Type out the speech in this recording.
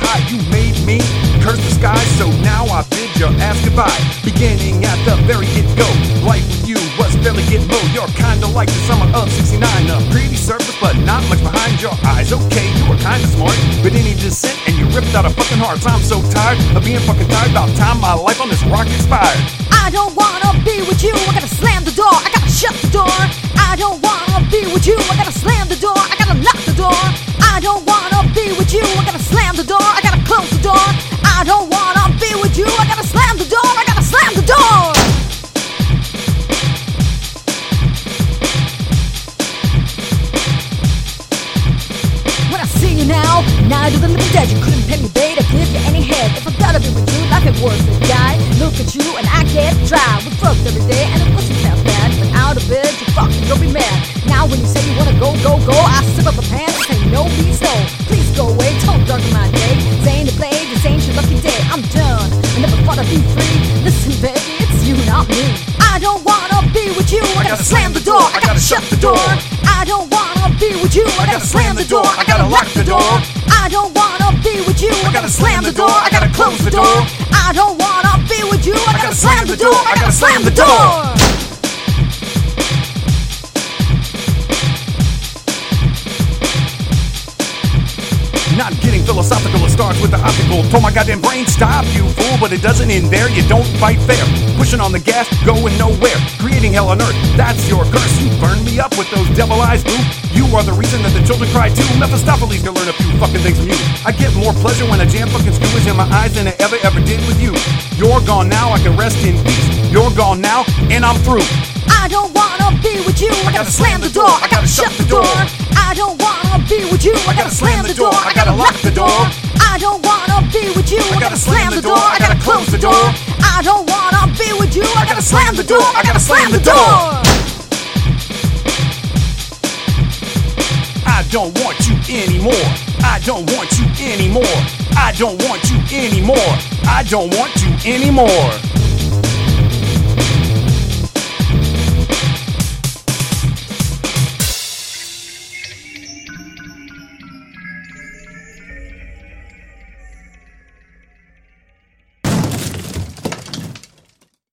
get high. You made me curse the sky, so now I bid your ass goodbye. Beginning at the very get go, life with you was fairly getting low. You're kinda like the summer of '69, a pretty surface, but not much behind your eyes. Okay, you were kinda smart, but any dissent and you ripped out a fucking hearts. I'm so tired of being fucking tired. About time my life on this rock expired. I don't wanna be with you. I gotta slam the door. I gotta shut the door. I don't wanna be with I don't wanna be with you. I gotta slam the door. I gotta slam the door. When I see you now, the dead, you couldn't pay me you any head. If I gotta be with you. Look at you and I get dry. We fucked every day and it out of bed, don't be mad. Now when you say you wanna go, go, go, I slip up the pants and say no, please no. Please go away, don't darken my day. Saying to play, Done. I never thought I'd be free. Listen, baby, it's you, not me. I don't wanna be with you. I gotta slam the door. I gotta shut the door. I don't wanna be with you. I gotta slam the door. I gotta lock the door. I don't wanna be with you. I gotta slam the door. I gotta close the door. I don't wanna be with you. I gotta slam the door. I gotta slam the door. Philosophical, it starts with the optical. Told my goddamn brain, stop, you fool, but it doesn't end there. You don't fight fair. Pushing on the gas, going nowhere. Creating hell on earth, that's your curse. You burned me up with those devil eyes, boo. You are the reason that the children cry too. Mephistopheles can learn a few fucking things from you. I get more pleasure when I jam fucking skewers in my eyes than I ever, ever did with you. You're gone now, I can rest in peace. You're gone now, and I'm through. I don't wanna be with you. I gotta slam the door. I gotta shut the door. I don't wanna be with you. I gotta slam the door. I gotta lock the door. I don't wanna be with you. I gotta slam the door. I gotta close the door. I don't wanna be with you. I gotta slam the door. I gotta slam the door. I don't want you anymore. I don't want you anymore. I don't want you anymore. I don't want you anymore.